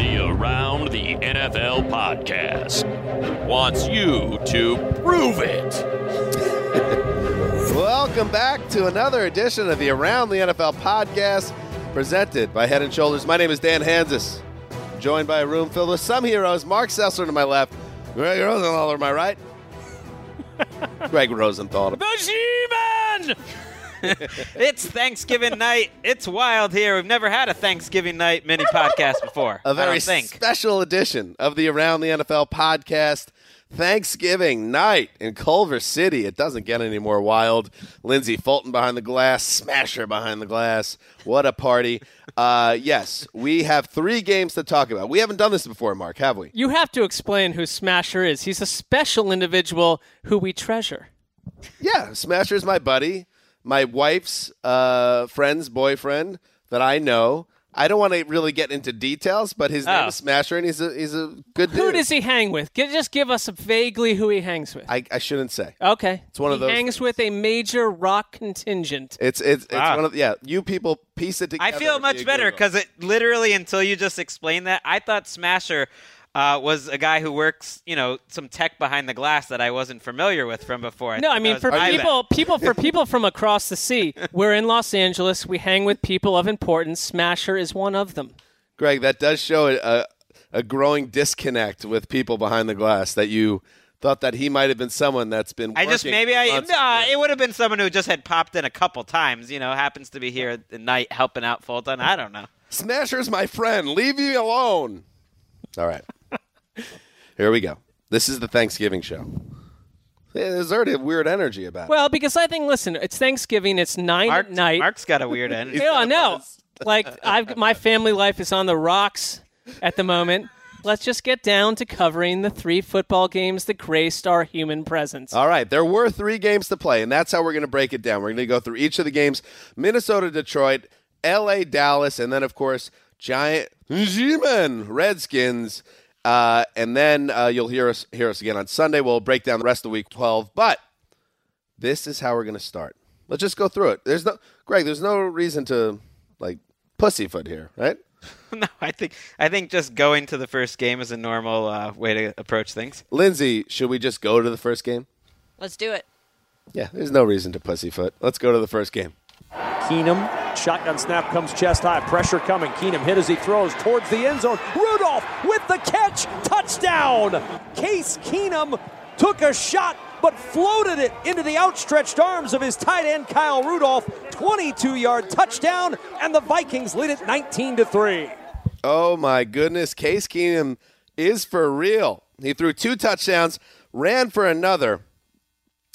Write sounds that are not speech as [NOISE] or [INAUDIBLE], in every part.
The Around the NFL podcast wants you to prove it. [LAUGHS] Welcome back to another edition of the Around the NFL podcast presented by Head and Shoulders. My name is Dan Hanzus, joined by a room filled with some heroes. Marc Sessler to my left, Greg Rosenthal to my right. [LAUGHS] Greg Rosenthal. The G-Man! [LAUGHS] it's Thanksgiving night. It's wild here. We've never had a Thanksgiving night mini podcast before. A very I think. special edition of the Around the NFL podcast. Thanksgiving night in Culver City. It doesn't get any more wild. Lindsey Fulton behind the glass, Smasher behind the glass. What a party. Uh, yes, we have three games to talk about. We haven't done this before, Marc, have we? You have to explain who Smasher is. He's a special individual who we treasure. Yeah, Smasher is my buddy, my wife's uh, friend's boyfriend that I know. I don't want to really get into details, but his name Oh. is Smasher, and he's a he's a good dude. Who does he hang with? Gi- Just give us vaguely who he hangs with. I, I shouldn't say. okay. It's one of he those hangs with a major rock contingent. It's it's it's Wow. one of yeah. You people piece it together. I together. feel much via better Google. because it literally until you just explained that, I thought Smasher uh, was a guy who works, you know, some tech behind the glass that I wasn't familiar with from before. No, thought I mean for was my bad. people, people for [LAUGHS] people from across the sea. We're in Los Angeles. We hang with people of importance. Smasher is one of them. Greg, that does show a a growing disconnect with people behind the glass. That you thought that he might have been someone that's been. I just maybe I months. nah, it would have been someone who just had popped in a couple times. You know, happens to be here at the night helping out Fulton. I don't know. Smasher's my friend. Leave me alone. All right. Here we go. This is the Thanksgiving show. Yeah, there's already a weird energy about it. Well, because I think, listen, it's Thanksgiving. It's nine Marc, at night. Marc's got a weird [LAUGHS] energy. Yeah, no. [LAUGHS] Like I've my family life is on the rocks at the moment. Let's just get down to covering the three football games that graced our human presence. All right, there were three games to play, and that's how we're going to break it down. We're going to go through each of the games: Minnesota, Detroit, L.A., Dallas, and then, of course, Giant G-Men, Redskins. Uh, and then uh, you'll hear us hear us again on Sunday. We'll break down the rest of Week 12. But this is how we're going to start. Let's just go through it. There's no Greg. There's no reason to like pussyfoot here, right? [LAUGHS] no, I think I think just going to the first game is a normal uh, way to approach things. Lindsay, should we just go to the first game? Let's do it. Yeah, there's no reason to pussyfoot. Let's go to the first game. Keenum, shotgun snap comes chest high, pressure coming. Keenum hit as he throws towards the end zone. Rudolph with the catch, touchdown. Case Keenum took a shot but floated it into the outstretched arms of his tight end Kyle Rudolph. 22-yard touchdown, and the Vikings lead it 19 to three. Oh my goodness, Case Keenum is for real. He threw two touchdowns, ran for another,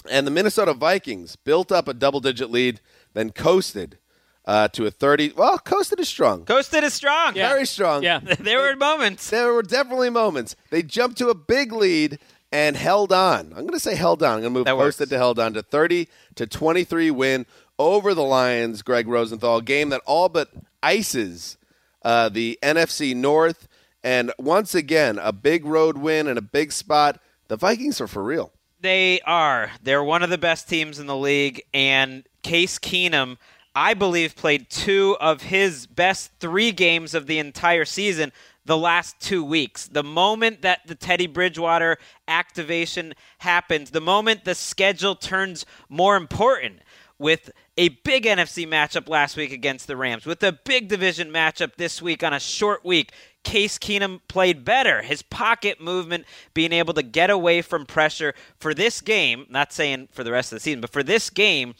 and the Minnesota Vikings built up a double-digit lead, then coasted uh, to a 30. Well, coasted is strong. Coasted is strong. Very strong. Yeah. [LAUGHS] there were moments. There were definitely moments. They jumped to a big lead and held on. I'm going to say held on. I'm going to move That works. coasted to held on to 30 to 23 win over the Lions. Greg Rosenthal, game that all but ices uh, the NFC North. And once again, a big road win and a big spot. The Vikings are for real. They are. They're one of the best teams in the league. And Case Keenum, I believe, played two of his best three games of the entire season the last two weeks. The moment that the Teddy Bridgewater activation happens, the moment the schedule turns more important with a big NFC matchup last week against the Rams, with a big division matchup this week on a short week. Case Keenum played better. His pocket movement, being able to get away from pressure for this game, not saying for the rest of the season, but for this game,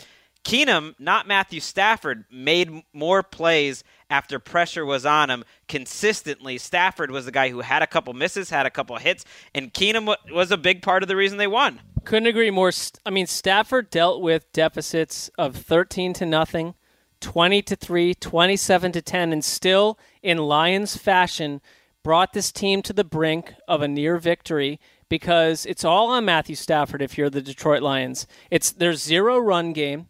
Keenum, not Matthew Stafford, made more plays after pressure was on him consistently. Stafford was the guy who had a couple misses, had a couple hits, and Keenum was a big part of the reason they won. Couldn't agree more. I mean, Stafford dealt with deficits of 13 to nothing, 20 to 3, 27 to 10, and still, in Lions fashion, brought this team to the brink of a near victory because it's all on Matthew Stafford if you're the Detroit Lions. It's there's zero run game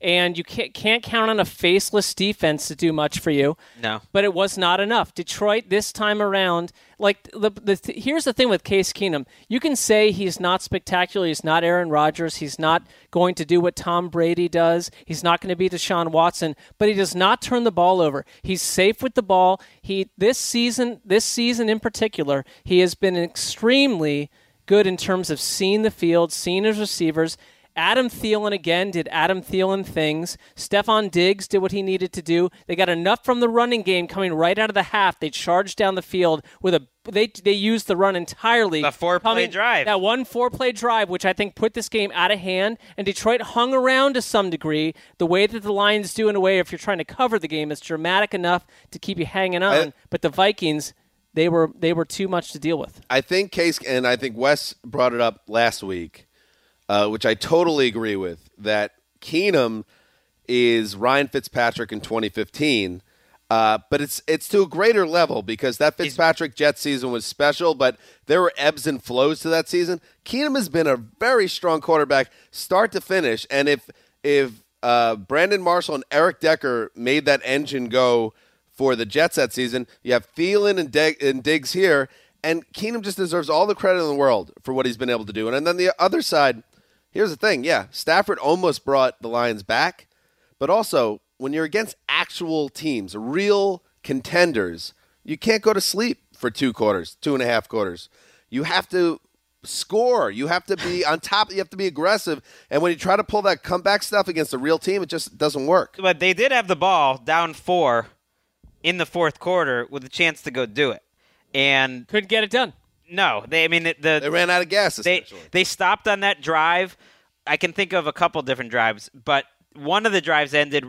and you can't, can't count on a faceless defense to do much for you. No. But it was not enough. Detroit this time around, like the, the here's the thing with Case Keenum. You can say he's not spectacular. He's not Aaron Rodgers. He's not going to do what Tom Brady does. He's not going to be Deshaun Watson. But he does not turn the ball over. He's safe with the ball. He this season, this season in particular, he has been extremely good in terms of seeing the field, seeing his receivers Adam Thielen again did Adam Thielen things. Stefon Diggs did what he needed to do. They got enough from the running game coming right out of the half. They charged down the field with a they they used the run entirely. A four play drive. That one four play drive, which I think put this game out of hand, and Detroit hung around to some degree. The way that the Lions do in a way, if you're trying to cover the game, it's dramatic enough to keep you hanging on. I, but the Vikings, they were they were too much to deal with. I think Case and I think Wes brought it up last week uh, which I totally agree with, that Keenum is Ryan Fitzpatrick in 2015. Uh, but it's it's to a greater level because that Fitzpatrick Jet season was special, but there were ebbs and flows to that season. Keenum has been a very strong quarterback, start to finish, and if if uh, Brandon Marshall and Eric Decker made that engine go for the Jets that season, you have Thielen and, De- and Diggs here, and Keenum just deserves all the credit in the world for what he's been able to do. And, and then the other side, Here's the thing, yeah, Stafford almost brought the Lions back, but also when you're against actual teams, real contenders, you can't go to sleep for two quarters, two and a half quarters. You have to score. You have to be on top. You have to be aggressive. And when you try to pull that comeback stuff against a real team, it just doesn't work. But they did have the ball down four in the fourth quarter with a chance to go do it, and couldn't get it done. No, they. I mean, the they ran out of gas. They they stopped on that drive. I can think of a couple different drives, but one of the drives ended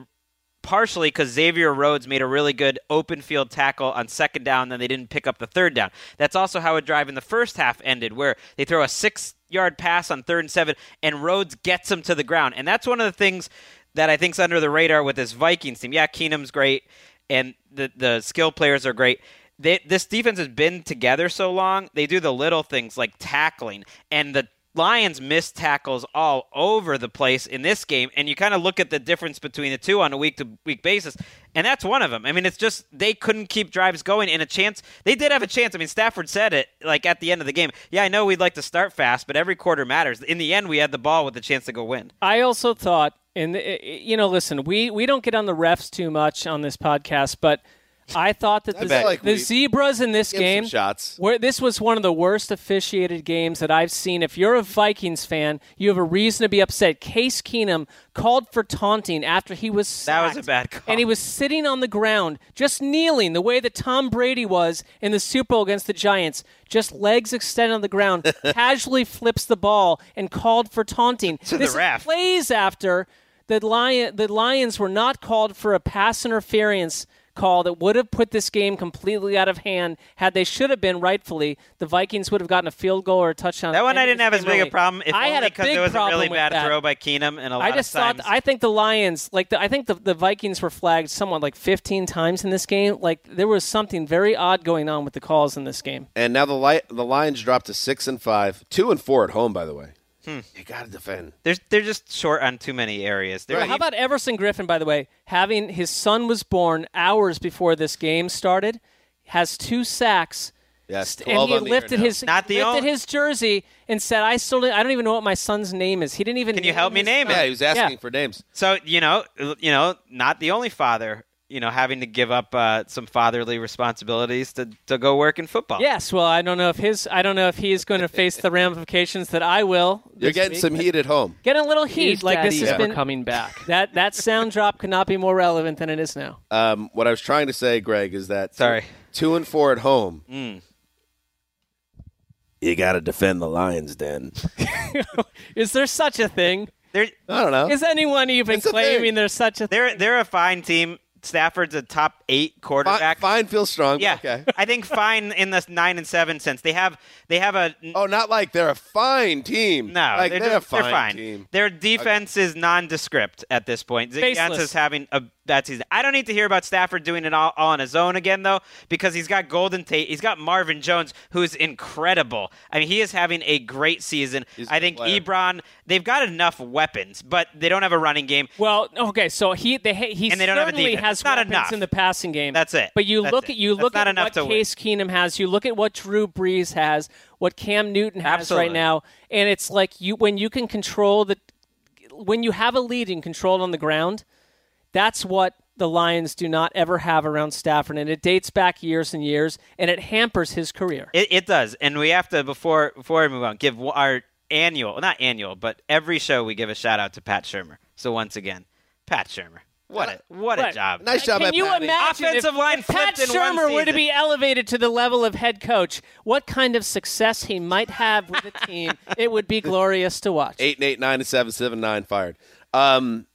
partially because Xavier Rhodes made a really good open field tackle on second down, then they didn't pick up the third down. That's also how a drive in the first half ended, where they throw a six yard pass on third and seven, and Rhodes gets them to the ground. And that's one of the things that I think's under the radar with this Vikings team. Yeah, Keenum's great, and the the skill players are great they, this defense has been together so long, they do the little things like tackling. And the Lions missed tackles all over the place in this game, and you kind of look at the difference between the two on a week to week basis, and that's one of them. I mean, it's just they couldn't keep drives going in a chance. They did have a chance. I mean, Stafford said it like at the end of the game. Yeah, I know we'd like to start fast, but every quarter matters. In the end, we had the ball with the chance to go win. I also thought, and eh, eh, you know, listen, we we don't get on the refs too much on this podcast, but I thought that the, like the zebras in this game, shots. where this was one of the worst officiated games that I've seen. If you're a Vikings fan, you have a reason to be upset. Case Keenum called for taunting after he was sacked, that was a bad call, and he was sitting on the ground, just kneeling, the way that Tom Brady was in the Super Bowl against the Giants, just legs extended on the ground, [LAUGHS] casually flips the ball and called for taunting. To this the ref. plays after the Lion, the Lions were not called for a pass interference call that would have put this game completely out of hand had they should have been rightfully. The Vikings would have gotten a field goal or a touchdown. That one I didn't have as big early. a problem. If I only had a because big it was a problem really with bad that. throw by Keenum and a lot I just of thought times. I think the Lions like the, I think the, the Vikings were flagged somewhat like 15 times in this game. Like there was something very odd going on with the calls in this game. And now the Li- the Lions dropped to six and five, two and four at home, by the way. Hmm. You got to defend. They're they're just short on too many areas. They're Well, how about Everson Griffen, by the way, having his son was born hours before this game started, has two sacks. Yes, and he on the year lifted his Not the lifted only- his jersey and said, "I still I don't even know what my son's name is." He didn't even. Can you help me name son." it? Yeah, he was asking Yeah. for names. So you know, you know, not the only father, you know, having to give up uh, some fatherly responsibilities to, to go work in football. Yes, well, I don't know if his I don't know if he's going to face the ramifications that I will. You're getting week. some heat at home. Getting a little heat, Is like this has ever been coming back? [LAUGHS] That that sound drop could not be more relevant than it is now. Um, what I was trying to say, Greg, is that Sorry. two and four at home. Mm. You got to defend the Lions, Den. [LAUGHS] Is there such a thing? They're I don't know. Is anyone even claiming there's such a thing? they're they're a fine team. Stafford's a top eight quarterback. fine feels strong. Yeah, Okay. [LAUGHS] I think fine in the nine and seven sense. They have they have a Oh, not like they're a fine team. No, like they're, they're, just- a fine, they're fine. team. Their defense is nondescript at this point. Ziggy Faceless. Is having a bad season. I don't need to hear about Stafford doing it all, all on his own again, though, because he's got Golden Tate. He's got Marvin Jones, who's incredible. I mean, he is having a great season. He's a I good think player. Ebron, they've got enough weapons, but they don't have a running game. Well, okay, so he they, he And they don't have a certainly defense. Has not weapons enough. in the passing game. That's it. But you That's look it. at you That's look at what to win. Case Keenum has. You look at what Drew Brees has, what Cam Newton has Absolutely. right now, and it's like you when you can control the when you have a lead and control it on the ground. That's what the Lions do not ever have around Stafford, and it dates back years and years, and it hampers his career. It, it does, and we have to before before we move on give our annual, not annual, but every show we give a shout out to Pat Shurmur. So once again, Pat Shurmur, what a what a job! Nice job, Can at you Patty. imagine Offensive if, line if Pat flipped in one Shurmur were to season. be elevated to the level of head coach? What kind of success he might have with the team? it would be glorious to watch. Eight and eight, nine and seven, seven nine fired. Um,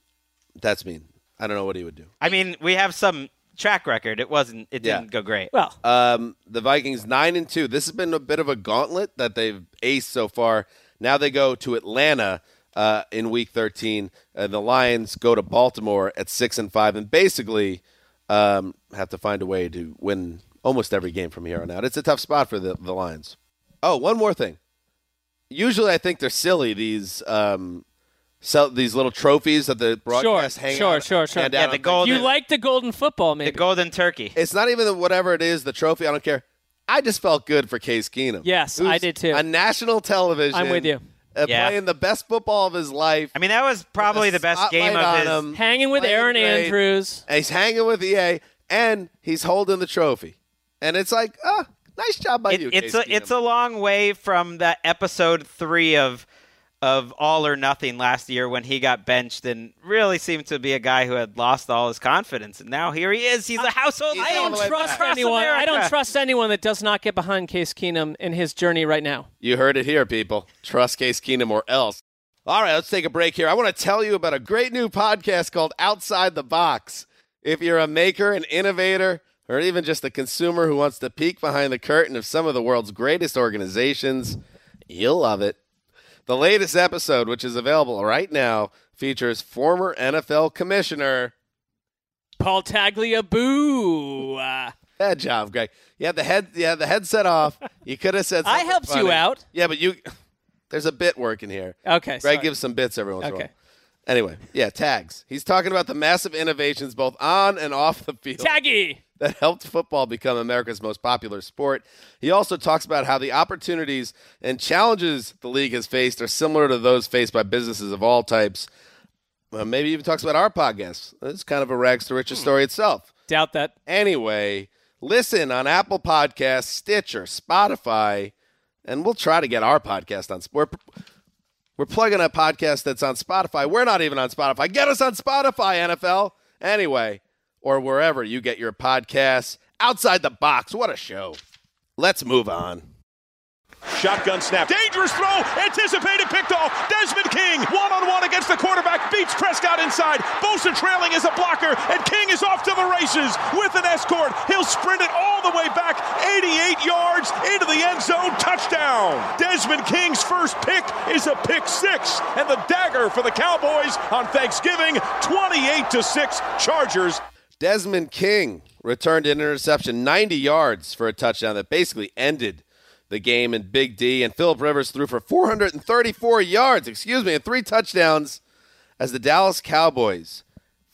that's mean. I don't know what he would do. I mean, we have some track record. It wasn't. It Yeah. didn't go great. Well, Um, the Vikings nine and two. This has been a bit of a gauntlet that they've aced so far. Now they go to Atlanta uh, in Week 13, and the Lions go to Baltimore at six and five, and basically um, have to find a way to win almost every game from here on out. It's a tough spot for the, the Lions. Oh, one more thing. Usually, I think they're silly these um, sell these little trophies that the broadcast hang sure, out- sure, sure. hand Yeah, the on gold- you like the golden football, maybe? the golden turkey. it's not even the, whatever it is, the trophy. I don't care. I just felt good for Case Keenum. Yes, I did too. On national television. I'm with you. Uh, Yeah. Playing the best football of his life. I mean, that was probably the best game Spotlight of his. on him, Hanging with Erin great, Andrews. and he's hanging with EA, and he's holding the trophy. And it's like, oh, nice job by It- you. it's Case a it's a long way from that episode three of of All or Nothing last year when he got benched and really seemed to be a guy who had lost all his confidence. And now here he is. He's a household He's I name don't trust back. across anyone. I don't trust anyone that does not get behind Case Keenum in his journey right now. You heard it here, people. Trust Case Keenum or else. All right, let's take a break here. I want to tell you about a great new podcast called Outside the Box. If you're a maker, an innovator, or even just a consumer who wants to peek behind the curtain of some of the world's greatest organizations, you'll love it. The latest episode, which is available right now, features former NFL commissioner. Paul Tagliabue. Bad job, Greg. You had the head. You had the headset off. You could have said. [LAUGHS] I helped you out. Yeah, but you. There's a bit working here. okay, Greg sorry. gives some bits every once in a Okay. while. Anyway, yeah, tags. He's talking about the massive innovations both on and off the field Taggy. That helped football become America's most popular sport. He also talks about how the opportunities and challenges the league has faced are similar to those faced by businesses of all types. Uh, maybe even talks about our podcast. It's kind of a rags to riches story itself. Doubt that. Anyway, listen on Apple Podcasts, Stitcher, Spotify, and we'll try to get our podcast on. We're, we're plugging a podcast that's on Spotify. We're not even on Spotify. Get us on Spotify, NFL. Anyway, or wherever you get your podcasts. Outside the box. What a show. Let's move on. Shotgun snap. Dangerous throw. Anticipated picked off. Desmond King one on one against the quarterback. Beats Prescott inside. Bosa trailing as a blocker. And King is off to the races with an escort. He'll sprint it all the way back 88 yards into the end zone. Touchdown. Desmond King's first pick is a pick six. And the dagger for the Cowboys on Thanksgiving 28 to 6 Chargers. Desmond King returned an interception 90 yards for a touchdown that basically ended the game in Big D. And Philip Rivers threw for 434 yards, excuse me, and three touchdowns as the Dallas Cowboys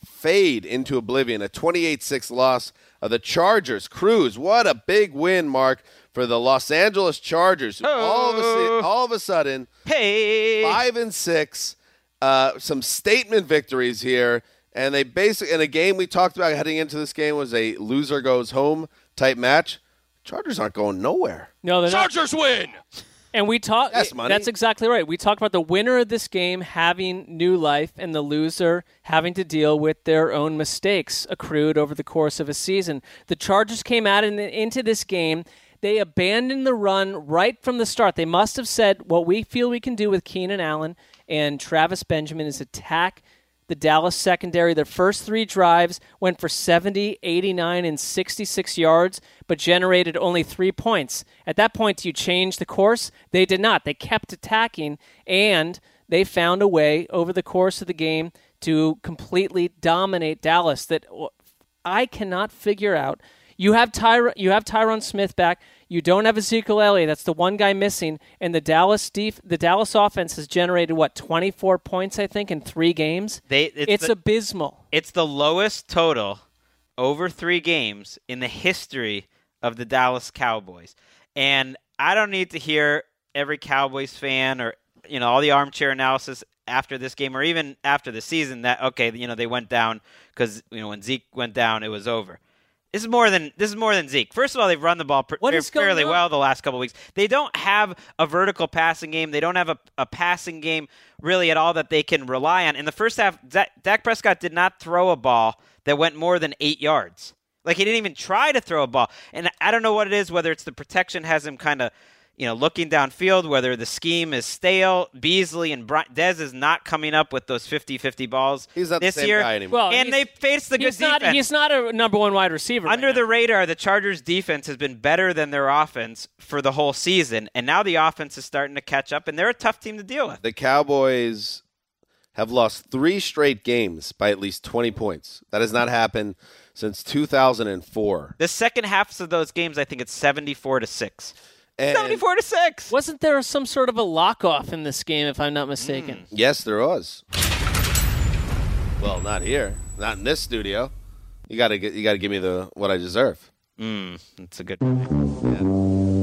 fade into oblivion. A 28 6 loss of the Chargers. Cruz, what a big win, Marc, for the Los Angeles Chargers. who All, of a, Oh. all of a sudden, Hey, five and six, uh, some statement victories here. And they basically, in a game we talked about heading into this game, was a loser goes home type match. Chargers aren't going nowhere. No, they're not. Chargers win. And we talk. Yes, money. That's exactly right. We talked about the winner of this game having new life, and the loser having to deal with their own mistakes accrued over the course of a season. The Chargers came out in, into this game. They abandoned the run right from the start. They must have said, "What we feel we can do with Keenan Allen and Travis Benjamin is attack." The Dallas secondary, their first three drives went for 70, 89, and 66 yards, but generated only three points. At that point, do you change the course? They did not. They kept attacking, and they found a way over the course of the game to completely dominate Dallas that uh, I cannot figure out. You have Tyr- you have Tyron Smith back. You don't have Ezekiel Elliott. That's the one guy missing. And the Dallas def- the Dallas offense has generated what 24 points I think in 3 games. They- it's it's the- abysmal. it's the lowest total over three games in the history of the Dallas Cowboys. And I don't need to hear every Cowboys fan or you know all the armchair analysis after this game or even after the season that okay you know they went down because you know when Zeke went down it was over. This is more than this is more than Zeke. First of all, they've run the ball pr- What fair- is going fairly well the last couple of weeks. They don't have a vertical passing game. They don't have a, a passing game really at all that they can rely on. In the first half, Dak, Dak Prescott did not throw a ball that went more than eight yards. Like he didn't even try to throw a ball. And I don't know what it is. Whether it's the protection has him kind of, you know, looking downfield. Whether the scheme is stale. Beasley and Bri- Dez is not coming up with those 50-50 balls He's not the this same year. guy anymore. Well, and they he's- face the good he's not, defense. He's not a number one wide receiver. right Under now. the radar, the Chargers' defense has been better than their offense for the whole season, and now the offense is starting to catch up, and they're a tough team to deal with. The Cowboys have lost three straight games by at least 20 points. That has not happened since 2004. The second halves of those games, I think it's seventy-four to six. And Seventy-four to six. Wasn't there some sort of a lock off in this game, if I'm not mistaken? yes, there was. Well, not here, not in this studio. You got to get. You got to give me the what I deserve. Mm, that's a good.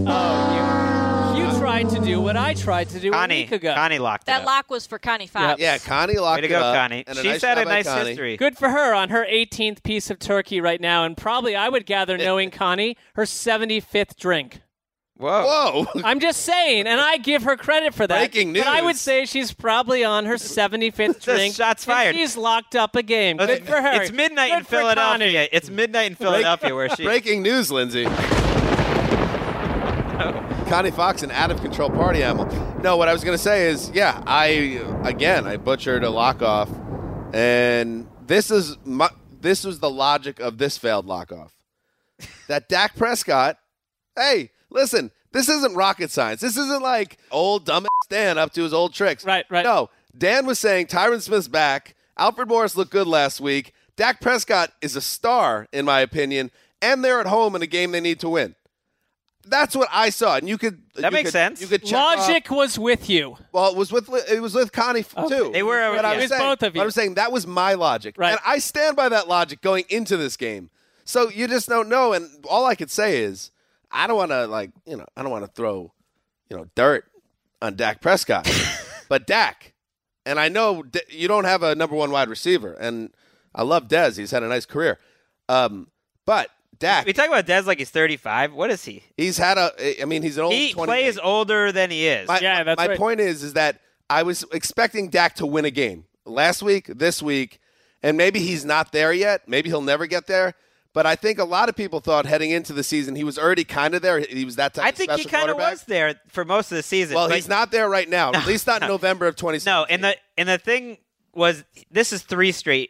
Oh, you, you tried to do what I tried to do a Connie, week ago. Connie locked it That lock was for Connie Fox. Yeah, Connie locked Way to it go, up. Connie. She's nice had a job by nice history. Good for her on her 18th piece of turkey right now, and probably I would gather, knowing [LAUGHS] Connie, her 75th drink. Whoa. Whoa! [LAUGHS] I'm just saying, and I give her credit for that. Breaking But I would say she's probably on her [LAUGHS] 75th drink. Shots and fired. She's locked up a game. Good for her. It's midnight Good in Philadelphia. Connie. It's midnight in Philadelphia where she. Breaking news, Lindsay. Oh. Connie Fox, an out of control party animal. No, what I was going to say is, yeah, I again I butchered a lock off, and this is my this was the logic of this failed lock off. That Dak Prescott, hey, listen, this isn't rocket science. This isn't like old dumb [LAUGHS] Dan up to his old tricks. Right, right. No, Dan was saying Tyron Smith's back. Alfred Morris looked good last week. Dak Prescott is a star, in my opinion, and they're at home in a game they need to win. That's what I saw, and you could That you makes could- sense. You could check off- Logic was with you. well, it was with it was with Connie f too. They were- But I yeah. was It was saying, both of you. I was saying that was my logic, Right. and I stand by that logic going into this game. So you just don't know, and all I could say is I don't want to like you know I don't want to throw you know dirt on Dak Prescott, [LAUGHS] but Dak, and I know D- you don't have a number one wide receiver, and I love Dez. He's had a nice career, um, but Dak, We talk about Dez like he's 35. What is he? he's had a. I mean, he's an old. He 20 plays older than he is. my, Yeah, that's my right. point is, is that I was expecting Dak to win a game last week, this week, and maybe he's not there yet. Maybe he'll never get there. But I think a lot of people thought heading into the season he was already kind of there. He was that type. I of think he kind of was there for most of the season. Well, he's not there right now. [LAUGHS] At least not in November of 2016. No, and the and the thing was, this is three straight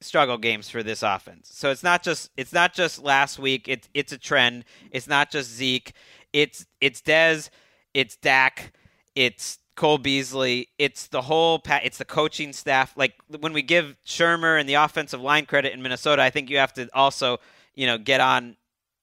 struggle games for this offense. So it's not just it's not just last week. It's it's a trend. It's not just Zeke. It's it's Dez. It's Dak. It's Cole Beasley. It's the whole. Pa- it's the coaching staff. Like when we give Shurmur and the offensive line credit in Minnesota, I think you have to also you know get on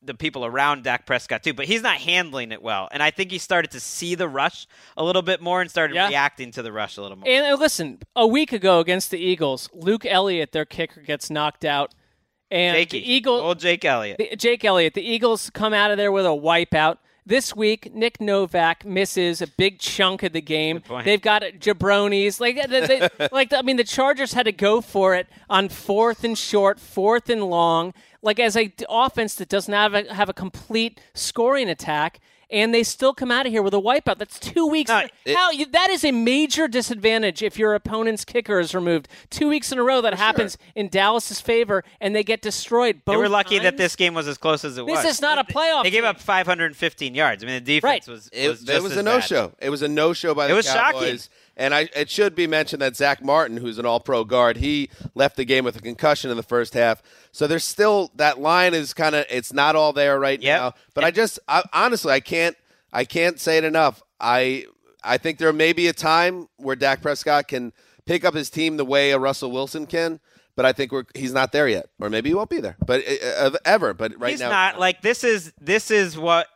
the people around Dak Prescott too, but he's not handling it well. And I think he started to see the rush a little bit more and started Yeah. reacting to the rush a little more. And listen, a week ago against the Eagles, Luke Elliott, their kicker, gets knocked out, and Jakey, the Eagle, old Jake Elliott. the- Jake Elliott, the Eagles come out of there with a wipeout. This week, Nick Novak misses a big chunk of the game. They've got jabronis, like they, they- [LAUGHS] like I mean, the Chargers had to go for it on fourth and short, fourth and long, like as a d- offense that doesn't have a, have a complete scoring attack. And they still come out of here with a wipeout. That's two weeks. No, How you, that is a major disadvantage if your opponent's kicker is removed. Two weeks in a row that happens in Dallas's favor, and they get destroyed. Both They were lucky that this game was as close as it This was. This is not a playoff They gave up 515 yards. I mean, the defense Right. was, It, was it just was as a no-show. It was a no-show by the game. It was Cowboys. shocking. And I, it should be mentioned that Zack Martin, who's an All-Pro guard, he left the game with a concussion in the first half. So there's still that line is kind of it's not all there right Yep. now. But I just I, honestly I can't I can't say it enough. I I think there may be a time where Dak Prescott can pick up his team the way a Russell Wilson can. But I think we're, he's not there yet, or maybe he won't be there. But uh, uh, ever, but right He's now, not like this is this is what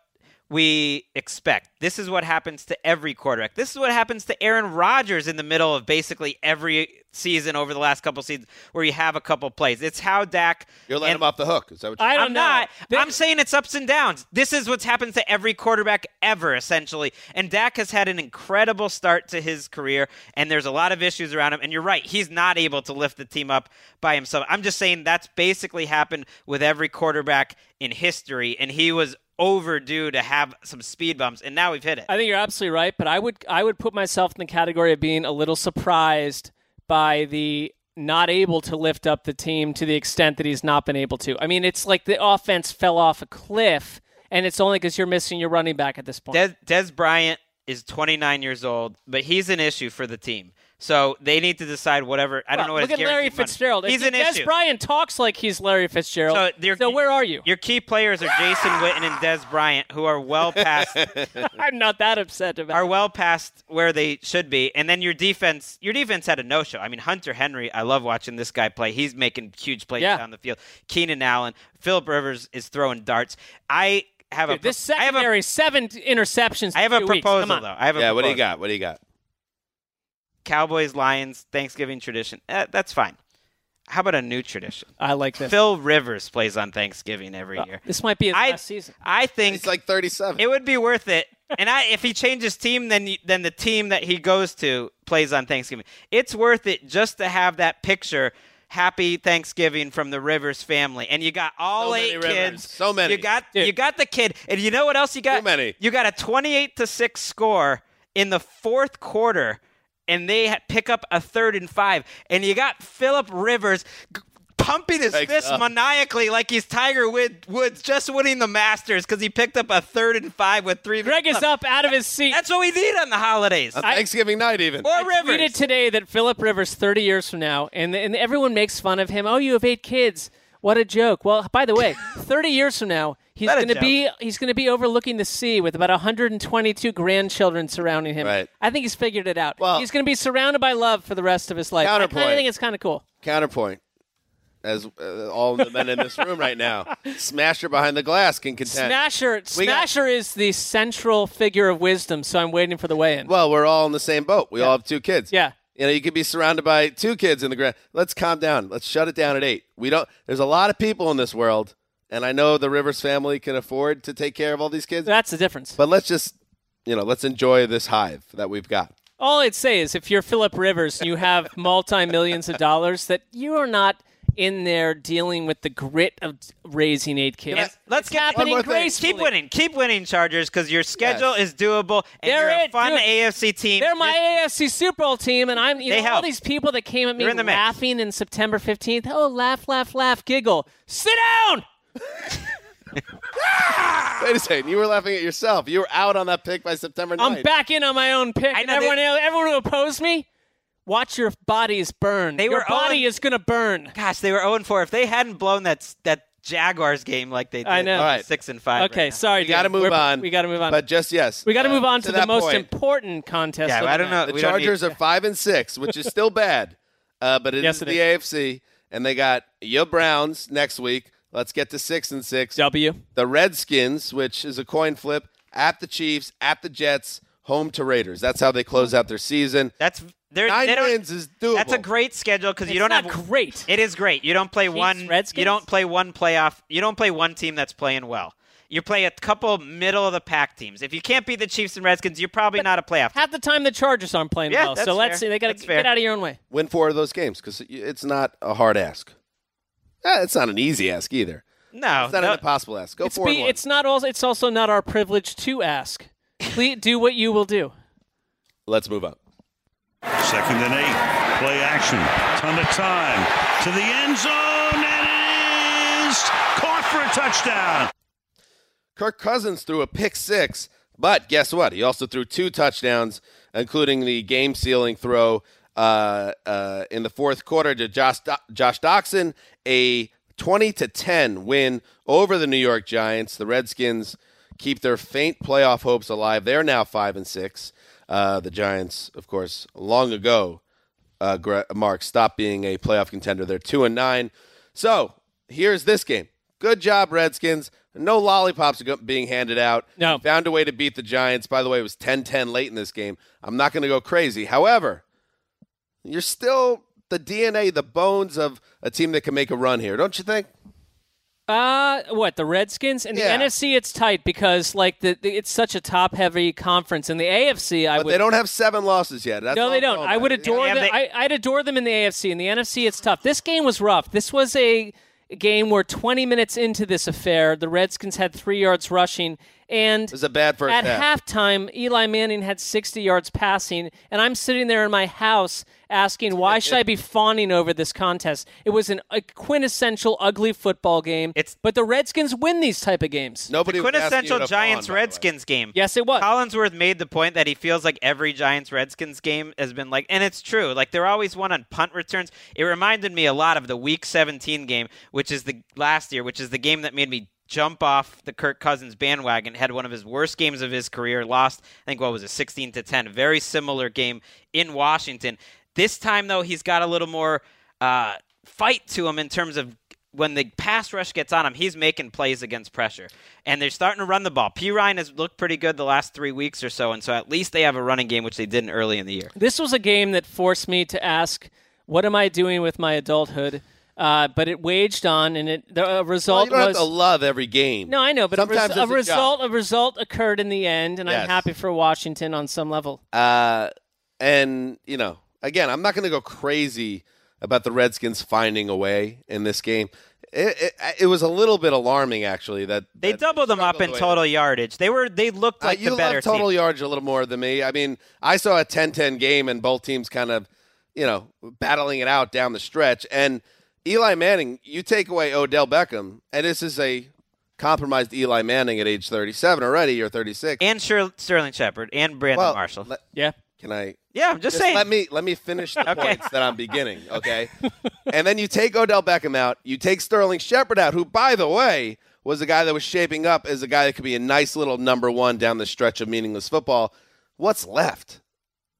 we expect. This is what happens to every quarterback. This is what happens to Aaron Rodgers in the middle of basically every season over the last couple seasons where you have a couple plays. It's how Dak you're letting and- him off the hook. Is that what you're I don't I'm know. not. This- I'm saying it's ups and downs. This is what's happened to every quarterback ever, essentially. And Dak has had an incredible start to his career, and there's a lot of issues around him. And you're right, he's not able to lift the team up by himself. I'm just saying that's basically happened with every quarterback in history, and he was overdue to have some speed bumps, and now we've hit it. I think you're absolutely right, but I would I would put myself in the category of being a little surprised by the not able to lift up the team to the extent that he's not been able to. I mean, it's like the offense fell off a cliff, and it's only because you're missing your running back at this point. Dez, Dez Bryant is 29 years old, but he's an issue for the team. So they need to decide whatever. I don't know what Look at Larry money- Fitzgerald. He's If an Dez issue. Bryant talks like he's Larry Fitzgerald. So, So, where are you? Your key players are Jason Witten and Dez Bryant, who are well past [LAUGHS] I'm not that upset about. are well past where they should be. And then your defense, your defense had a no show. I mean, Hunter Henry, I love watching this guy play. He's making huge plays Yeah. down the field. Keenan Allen, Philip Rivers is throwing darts. I have a Dude, this pro- I have a- secondary seven interceptions. I have a proposal Come on. though. I have a Yeah, what do you got? What do you got? Cowboys Lions Thanksgiving tradition. Eh, that's fine. How about a new tradition? I like this. Phil Rivers plays on Thanksgiving every Uh, year. This might be his I last season. I think He's like 37. it would be worth it. And I, if he changes team, then then the team that he goes to plays on Thanksgiving. It's worth it just to have that picture. Happy Thanksgiving from the Rivers family, and you got all So many eight Rivers. kids. So many. You got Dude. you got the kid, and you know what else you got? Too many. You got a twenty-eight to six score in the fourth quarter, and they pick up a third and five, and you got Philip Rivers. G- Pumping his Thanks, fist uh. maniacally like he's Tiger Woods just winning the Masters because he picked up a third and five with three. Greg is up out of his seat. That's what we need on the holidays. On Thanksgiving night, even. Or I Rivers. tweeted today that Philip Rivers, 30 years from now, and, and everyone makes fun of him. Oh, you have eight kids. What a joke. Well, by the way, [LAUGHS] 30 years from now, he's going to be he's going to be overlooking the sea with about 122 grandchildren surrounding him. Right. I think he's figured it out. Well- he's going to be surrounded by love for the rest of his life. I Counterpoint. kinda think it's kind of cool. Counterpoint. As uh, all the men in this room right now, [LAUGHS] Smasher behind the glass can contend. Smasher, We got- Smasher is the central figure of wisdom, so I'm waiting for the weigh-in. Well, we're all in the same boat. We all have two kids. Yeah. You know, you could be surrounded by two kids in the ground. Let's calm down. Let's shut it down at eight. We don't. There's a lot of people in this world, and I know the Rivers family can afford to take care of all these kids. That's the difference. But let's just, you know, let's enjoy this hive that we've got. All I'd say is if you're Philip Rivers and you have multi millions of dollars, that you are not in there dealing with the grit of raising eight kids. And let's It's get happening one gracefully. Keep winning. Keep winning, Chargers, because your schedule Yes. is doable and They're you're a it, fun dude. AFC team. They're my AFC Super Bowl team, and I'm you They know all these people that came at me They're in the mix. laughing in September 15th. Oh, laugh, laugh, laugh, giggle. Sit down. [LAUGHS] Wait a second. You were laughing at yourself. You were out on that pick by September 9th. I'm back in on my own pick. I and know everyone, they- everyone who opposed me, watch your bodies burn. They your were body on- is gonna burn. Gosh, they were 0 4. If they hadn't blown that that Jaguars game like they did, I know. All right. six and five. Okay, right sorry. We got to move We're- on. We got to move on. But just yes. we got to uh, move on to, the most point, important contest. Yeah, of I don't know. The We Chargers need- are five and six, which is still bad, uh, but it is Yes, it the is. AFC, and they got your Browns next week. Let's get to six and six. W. The Redskins, which is a coin flip, at the Chiefs, at the Jets, home to Raiders. That's how they close out their season. That's they're, Nine they wins is doable. That's a great schedule because you don't not have great. It is great. You don't play Chiefs, one. Redskins? You don't play one playoff. You don't play one team that's playing well. You play a couple middle of the pack teams. If you can't beat the Chiefs and Redskins, you're probably not a playoff. team. Half the time the Chargers aren't playing Yeah, well. that's So let's fair. see. They got That's to fair. get out of your own way. Win four of those games because it's not a hard ask. Eh, it's not an easy ask either. No, It's not no. an impossible ask. Go It's, four be, and one. it's not also. It's also not our privilege to ask. Please do what you will do. Let's move on. Second and eight. Play action. Ton of time. To the end zone, and it is caught for a touchdown. Kirk Cousins threw a pick six, but guess what? He also threw two touchdowns, including the game sealing throw uh, uh, in the fourth quarter to Josh, Do- Josh Doctson, a 20 to 10 win over the New York Giants. The Redskins keep their faint playoff hopes alive. They're now 5 and 6. Uh, the Giants, of course, long ago, uh, Marc, stopped being a playoff contender. They're 2 and 9. So here's this game. Good job, Redskins. No lollipops being handed out. No. Found a way to beat the Giants. By the way, it was 10 10 late in this game. I'm not going to go crazy. However, you're still the DNA, the bones of a team that can make a run here, don't you think? Uh, what the Redskins in Yeah. the NFC? It's tight because like the, the it's such a top-heavy conference. In the AFC, I But would they don't have seven losses yet. That's no, they don't. I would adore Yeah, them. they- I, I'd adore them in the AFC. In the NFC, it's tough. This game was rough. This was a game where 20 minutes into this affair, the Redskins had three yards rushing, and It was a bad first at half. halftime, Eli Manning had 60 yards passing, and I'm sitting there in my house asking, why should I be fawning over this contest? It was an, a quintessential ugly football game. It's- but the Redskins win these type of games. Nobody was asking you quintessential Giants fawn, by the way. Redskins game. Yes, it was. Collinsworth made the point that he feels like every Giants Redskins game has been like, and it's true. Like they're always one on punt returns. It reminded me a lot of the Week 17 game, which is the last year, which is the game that made me jump off the Kirk Cousins bandwagon. Had one of his worst games of his career. Lost, I think, what was it, 16 to 10. Very similar game in Washington. This time though, he's got a little more uh, fight to him in terms of when the pass rush gets on him, he's making plays against pressure. And they're starting to run the ball. Perine has looked pretty good the last three weeks or so, and so at least they have a running game, which they didn't early in the year. This was a game that forced me to ask, "What am I doing with my adulthood?" Uh, but it waged on, and it the uh, Well, result you don't was have to love every game. no, I know, but a, res- Sometimes a a result job. a result occurred in the end, and Yes. I'm happy for Washington on some level. Uh, and you know, again, I'm not going to go crazy about the Redskins finding a way in this game. It, it, it was a little bit alarming, actually. That They that doubled them up in the total yardage. They were they looked Uh, like you the better total team. yardage a little more than me. I mean, I saw a 10-10 game and both teams kind of, you know, battling it out down the stretch. And Eli Manning, you take away Odell Beckham, and this is a compromised Eli Manning at age 37 already or 36. And Sher- Sterling Shepard and Brandon well, Marshall. let- Yeah, can I yeah, I'm just, just saying. let me let me finish the [LAUGHS] Okay. points that I'm beginning, okay? [LAUGHS] and then you take Odell Beckham out, you take Sterling Shepard out, who, by the way, was a guy that was shaping up as a guy that could be a nice little number one down the stretch of meaningless football. What's left?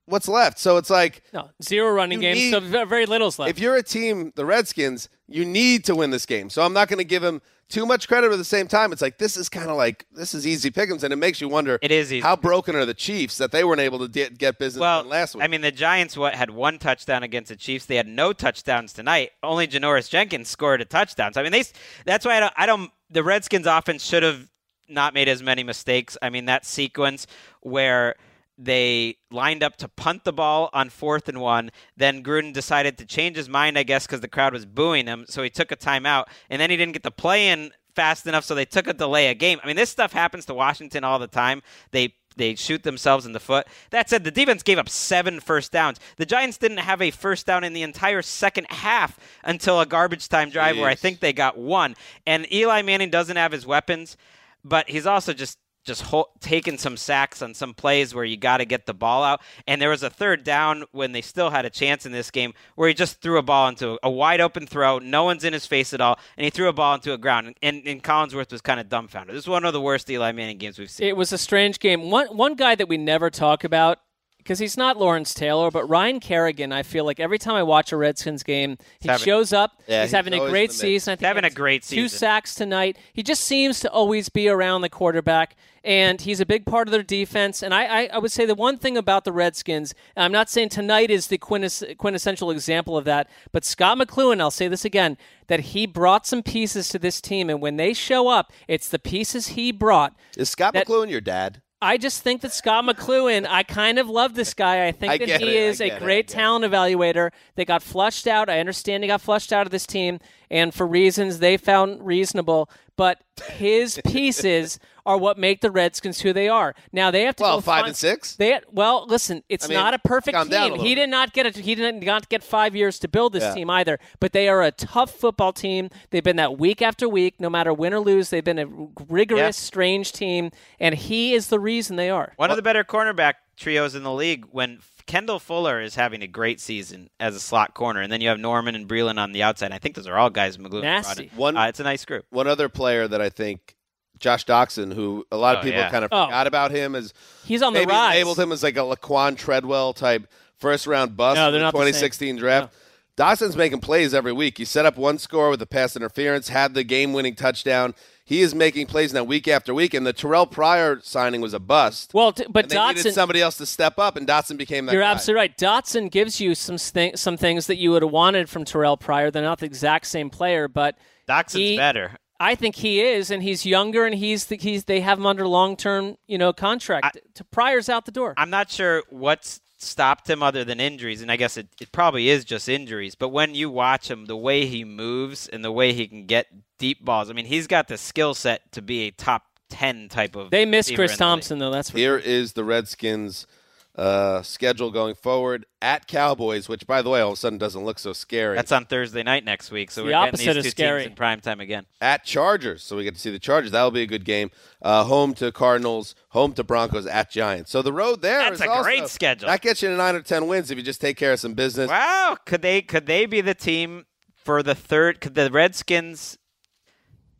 What's left? So it's like no zero running You games, need- so very little's left. if you're a team, the Redskins, you need to win this game. So I'm not going to give him too much credit. But at the same time, it's like this is kind of like this is easy pickings, and it makes you wonder. It is easy How broken are the Chiefs that they weren't able to get, get business well, last week? I mean, the Giants what had one touchdown against the Chiefs. They had no touchdowns tonight. Only Janoris Jenkins scored a touchdown. So I mean, they. That's why I don't. I don't the Redskins offense should have not made as many mistakes. I mean, that sequence where they lined up to punt the ball on fourth and one. Then Gruden decided to change his mind, I guess, because the crowd was booing him. So he took a timeout, and then he didn't get the play in fast enough, so they took a delay a game. I mean, this stuff happens to Washington all the time. They they shoot themselves in the foot. That said, the defense gave up seven first downs. The Giants didn't have a first down in the entire second half until a garbage time drive where I think they got one. And Eli Manning doesn't have his weapons, but he's also just just ho- taking some sacks on some plays where you got to get the ball out. And there was a third down when they still had a chance in this game where he just threw a ball into a wide open throw. No one's in his face at all, and he threw a ball into a ground. And, and Collinsworth was kind of dumbfounded. This is one of the worst Eli Manning games we've seen. it was a strange game. One one guy that we never talk about because he's not Lawrence Taylor, but Ryan Kerrigan. I feel like every time I watch a Redskins game, he having- shows up. Yeah, he's, he's having a great season. I think having a great season. Two sacks tonight. He just seems to always be around the quarterback, and he's a big part of their defense. And I, I, I would say the one thing about the Redskins, and I'm not saying tonight is the quintess, quintessential example of that, but Scot McCloughan, I'll say this again, that he brought some pieces to this team, and when they show up, it's the pieces he brought. Is Scot That- McCloughan your dad? I just think that Scot McCloughan, I kind of love this guy. I think I that he it, is a get it, I great it. talent evaluator. They got flushed out. I understand he got flushed out of this team, and for reasons they found reasonable. But his [LAUGHS] pieces are what make the Redskins who they are. Now they have to Well, go five find- and six? They well, listen, it's I mean, not a perfect calm down a team. He did not get a, he did not get five years to build this Yeah. team either. But they are a tough football team. They've been that week after week, no matter win or lose. They've been a rigorous, strange team, and he is the reason they are. One of the better cornerback trios in the league when Kendall Fuller is having a great season as a slot corner, and then you have Norman and Breeland on the outside. I think those are all guys McCloughan brought Nasty. in. One- Uh, it's a nice group. One other player that I think, Josh Doctson, who a lot of Oh, people yeah. kind of Oh. forgot about him as He's on the maybe rise. labeled him as like a Laquon Treadwell type first round bust No, in they're the not the same. 2016 draft. Doctson's making plays every week. He set up one score with a pass interference, had the game winning touchdown. He is making plays now week after week, and the Terrell Pryor signing was a bust. Well, t- but and they needed Doctson, somebody else to step up, and Doctson became that You're guy. absolutely right. Doctson gives you some th- some things that you would have wanted from Terrell Pryor. They're not the exact same player, but Doctson's he- better. I think he is, and he's younger, and he's the, he's they have him under long term you know contract. to Pryor's out the door. I'm not sure what's stopped him other than injuries, and I guess it, it probably is just injuries. But when you watch him, the way he moves and the way he can get deep balls, I mean, he's got the skill set to be a top 10 type of. they miss Chris in the. Thompson though. That's for Here is the Redskins' uh, schedule going forward at Cowboys, which, by the way, all of a sudden doesn't look so scary. That's on Thursday night next week, so The we're getting opposite these is two scary. teams in prime time again. at Chargers, so we get to see the Chargers. That'll be a good game. Uh, home to Cardinals, home to Broncos, at Giants. So the road there That's is a also- great schedule. That gets you to nine or ten wins if you just take care of some business. Wow, could they could they be the team for the third? Could the Redskins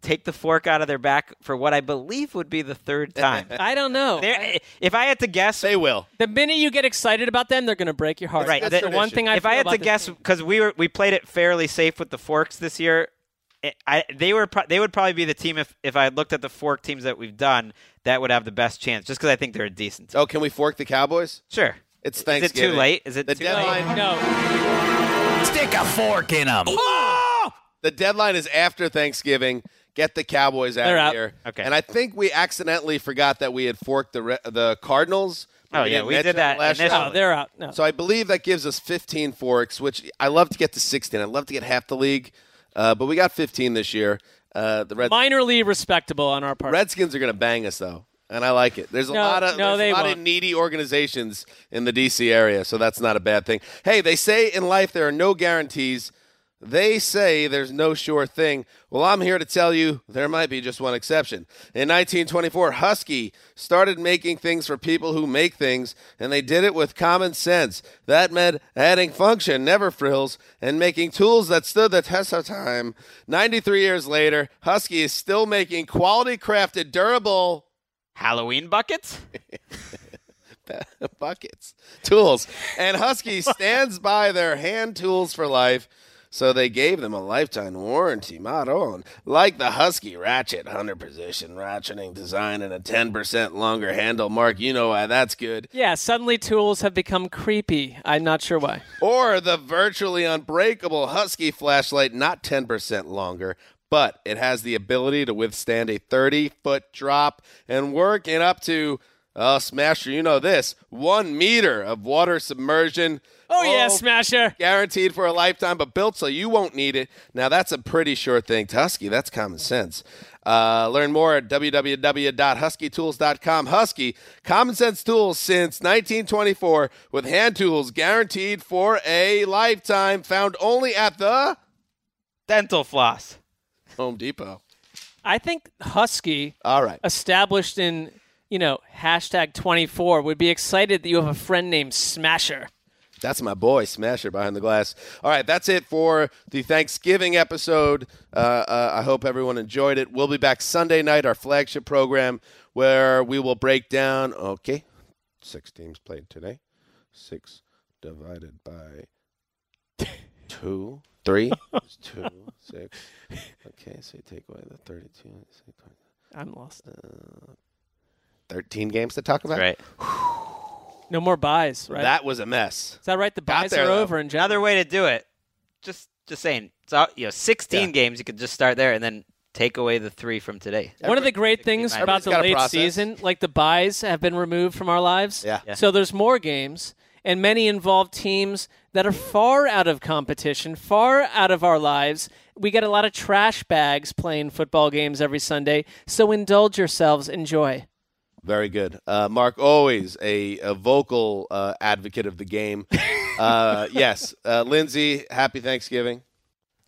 take the fork out of their back for what I believe would be the third [LAUGHS] time? I don't know. They're- if I had to guess, They will. The minute you get excited about them, they're going to break your heart. Right. That's That's the one thing I if I had about to guess, because we were we played it fairly safe with the forks this year, it, I they were pro- they would probably be the team if if I had looked at the fork teams that we've done that would have the best chance, just because I think they're a decent. Team. Oh, can we fork the Cowboys? Sure. It's Thanksgiving. Is it too late? Is it the too deadline? late? No, Stick a fork in them. The deadline is after Thanksgiving. Get the Cowboys out They're of out. here. Okay. And I think we accidentally forgot that we had forked the the Cardinals. Oh, yeah, we did that last initially. no, they're out. No. So I believe that gives us 15 forks, which I love to get to 16. I'd love to get half the league, uh, but we got 15 this year. Uh, the Red- Minorly respectable on our part. Redskins are going to bang us though, and I like it. There's a No, lot of no, there's a lot won't. of needy organizations in the DC area, so that's not a bad thing. Hey, they say in life there are no guarantees. They say there's no sure thing. Well, I'm here to tell you there might be just one exception. In 1924, Husky started making things for people who make things, and they did it with common sense. That meant adding function, never frills, and making tools that stood the test of time. 93 years later, Husky is still making quality crafted, durable Halloween buckets? [LAUGHS] buckets, tools. And Husky [LAUGHS] stands by their hand tools for life. So they gave them a lifetime warranty, Maron. Like the Husky Ratchet 100 position ratcheting design and a 10% longer handle. Mark, you know why that's good. yeah, suddenly tools have become creepy. I'm not sure why. Or the virtually unbreakable Husky flashlight, not 10% longer, but it has the ability to withstand a 30 foot drop and work in up to, uh, Smasher, you know this, one meter of water submersion. Oh, yeah, Smasher. Guaranteed for a lifetime, but built so you won't need it. Now, that's a pretty sure thing. Husky, that's common sense. Uh, learn more at www.huskytools.com. Husky, common sense tools since 1924 with hand tools guaranteed for a lifetime. Found only at the Dental floss. Home Depot. I think Husky, All right. established in, you know, hashtag 24, would be excited that you have a friend named Smasher. That's my boy, Smasher, behind the glass. All right, that's it for the Thanksgiving episode. Uh, uh, I hope everyone enjoyed it. We'll be back Sunday night, our flagship program, where we will break down. Okay, six teams played today. six divided by [LAUGHS] two, three, two, six. [LAUGHS] Okay, so you take away the 32. I'm lost. Uh, 13 games to talk about? Right. No more buys, right? That was a mess. Is that right? The Got buys there, are though. over in general. Another way to do it. Just just saying. It's all, you know, 16 Yeah. games. You could just start there and then take away the three from today. One of the great things Everybody's about the got a late process. season, like the buys have been removed from our lives. Yeah. Yeah. So there's more games, and many involve teams that are far out of competition, far out of our lives. We get a lot of trash bags playing football games every Sunday. So indulge yourselves. Enjoy. Very good. Uh, Mark, always a, a vocal uh, advocate of the game. [LAUGHS] Uh, yes. Uh, Lindsay, happy Thanksgiving.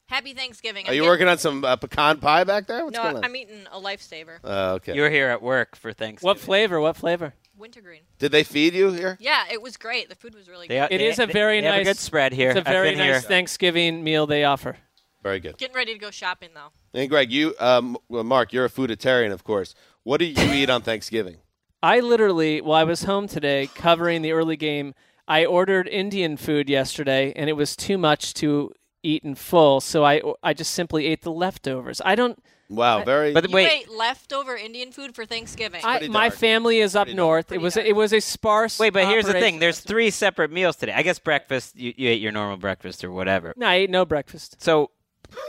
Happy Thanksgiving. Are I'm you getting- working on some uh, pecan pie back there? What's No, going on? I'm eating a lifesaver. Uh, okay. You were here at work for Thanksgiving. What flavor? What flavor? Wintergreen. Did they feed you here? Yeah, it was great. The food was really They, good. It they- is a they- very they have nice a good spread here. It's a I've very nice here. Thanksgiving meal they offer. Very good. Getting ready to go shopping though. And Greg, you, um, well, Mark, you're a fooditarian, of course. What do you eat on Thanksgiving? I literally, while I was home today covering the early game, I ordered Indian food yesterday, and it was too much to eat in full, so I I just simply ate the leftovers. I don't. Wow, very. But You wait, ate leftover Indian food for Thanksgiving. I, my family is up Pretty north. dark. It was Pretty a, it was a sparse. wait, but here's the thing. There's three separate meals today. I guess breakfast, you, you ate your normal breakfast or whatever. No, I ate no breakfast. So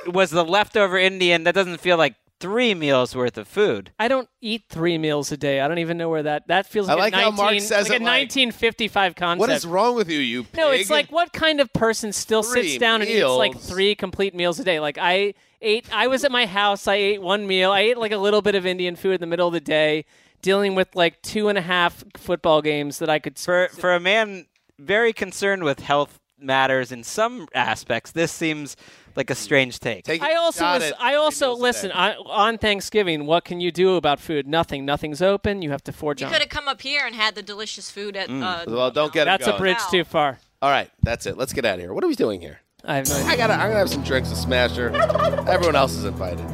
it was the leftover Indian, that doesn't feel like three meals worth of food. I don't eat three meals a day. I don't even know where that that feels Like I like, like a how 19, Mark says like it a like- 1955 concept. what is wrong with you, you No, it's like what kind of person still Three sits down and eats like three complete meals a day? Like I ate, I was at my house. I ate one meal. I ate like a little bit of Indian food in the middle of the day, dealing with like two and a half football games that I could. For for a man very concerned with health matters in some aspects, this seems like a strange take. Take a I also shot was, at I also meals a listen day. I, on Thanksgiving. What can you do about food? Nothing. Nothing's open. You have to forge you on. could have come up here and had the delicious food at. Uh, Well, don't get it That's a bridge Wow. too far. All right, that's it. Let's get out of here. What are we doing here? I have no idea. I gotta, I'm gonna have some drinks with Smasher. Everyone else is invited.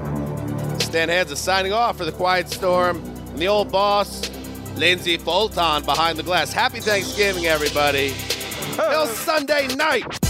Dan Hanzus is signing off for the Quiet Storm and the old boss, Lindsay Fulton behind the glass. Happy Thanksgiving, everybody. Till Sunday night.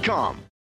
Geico.com.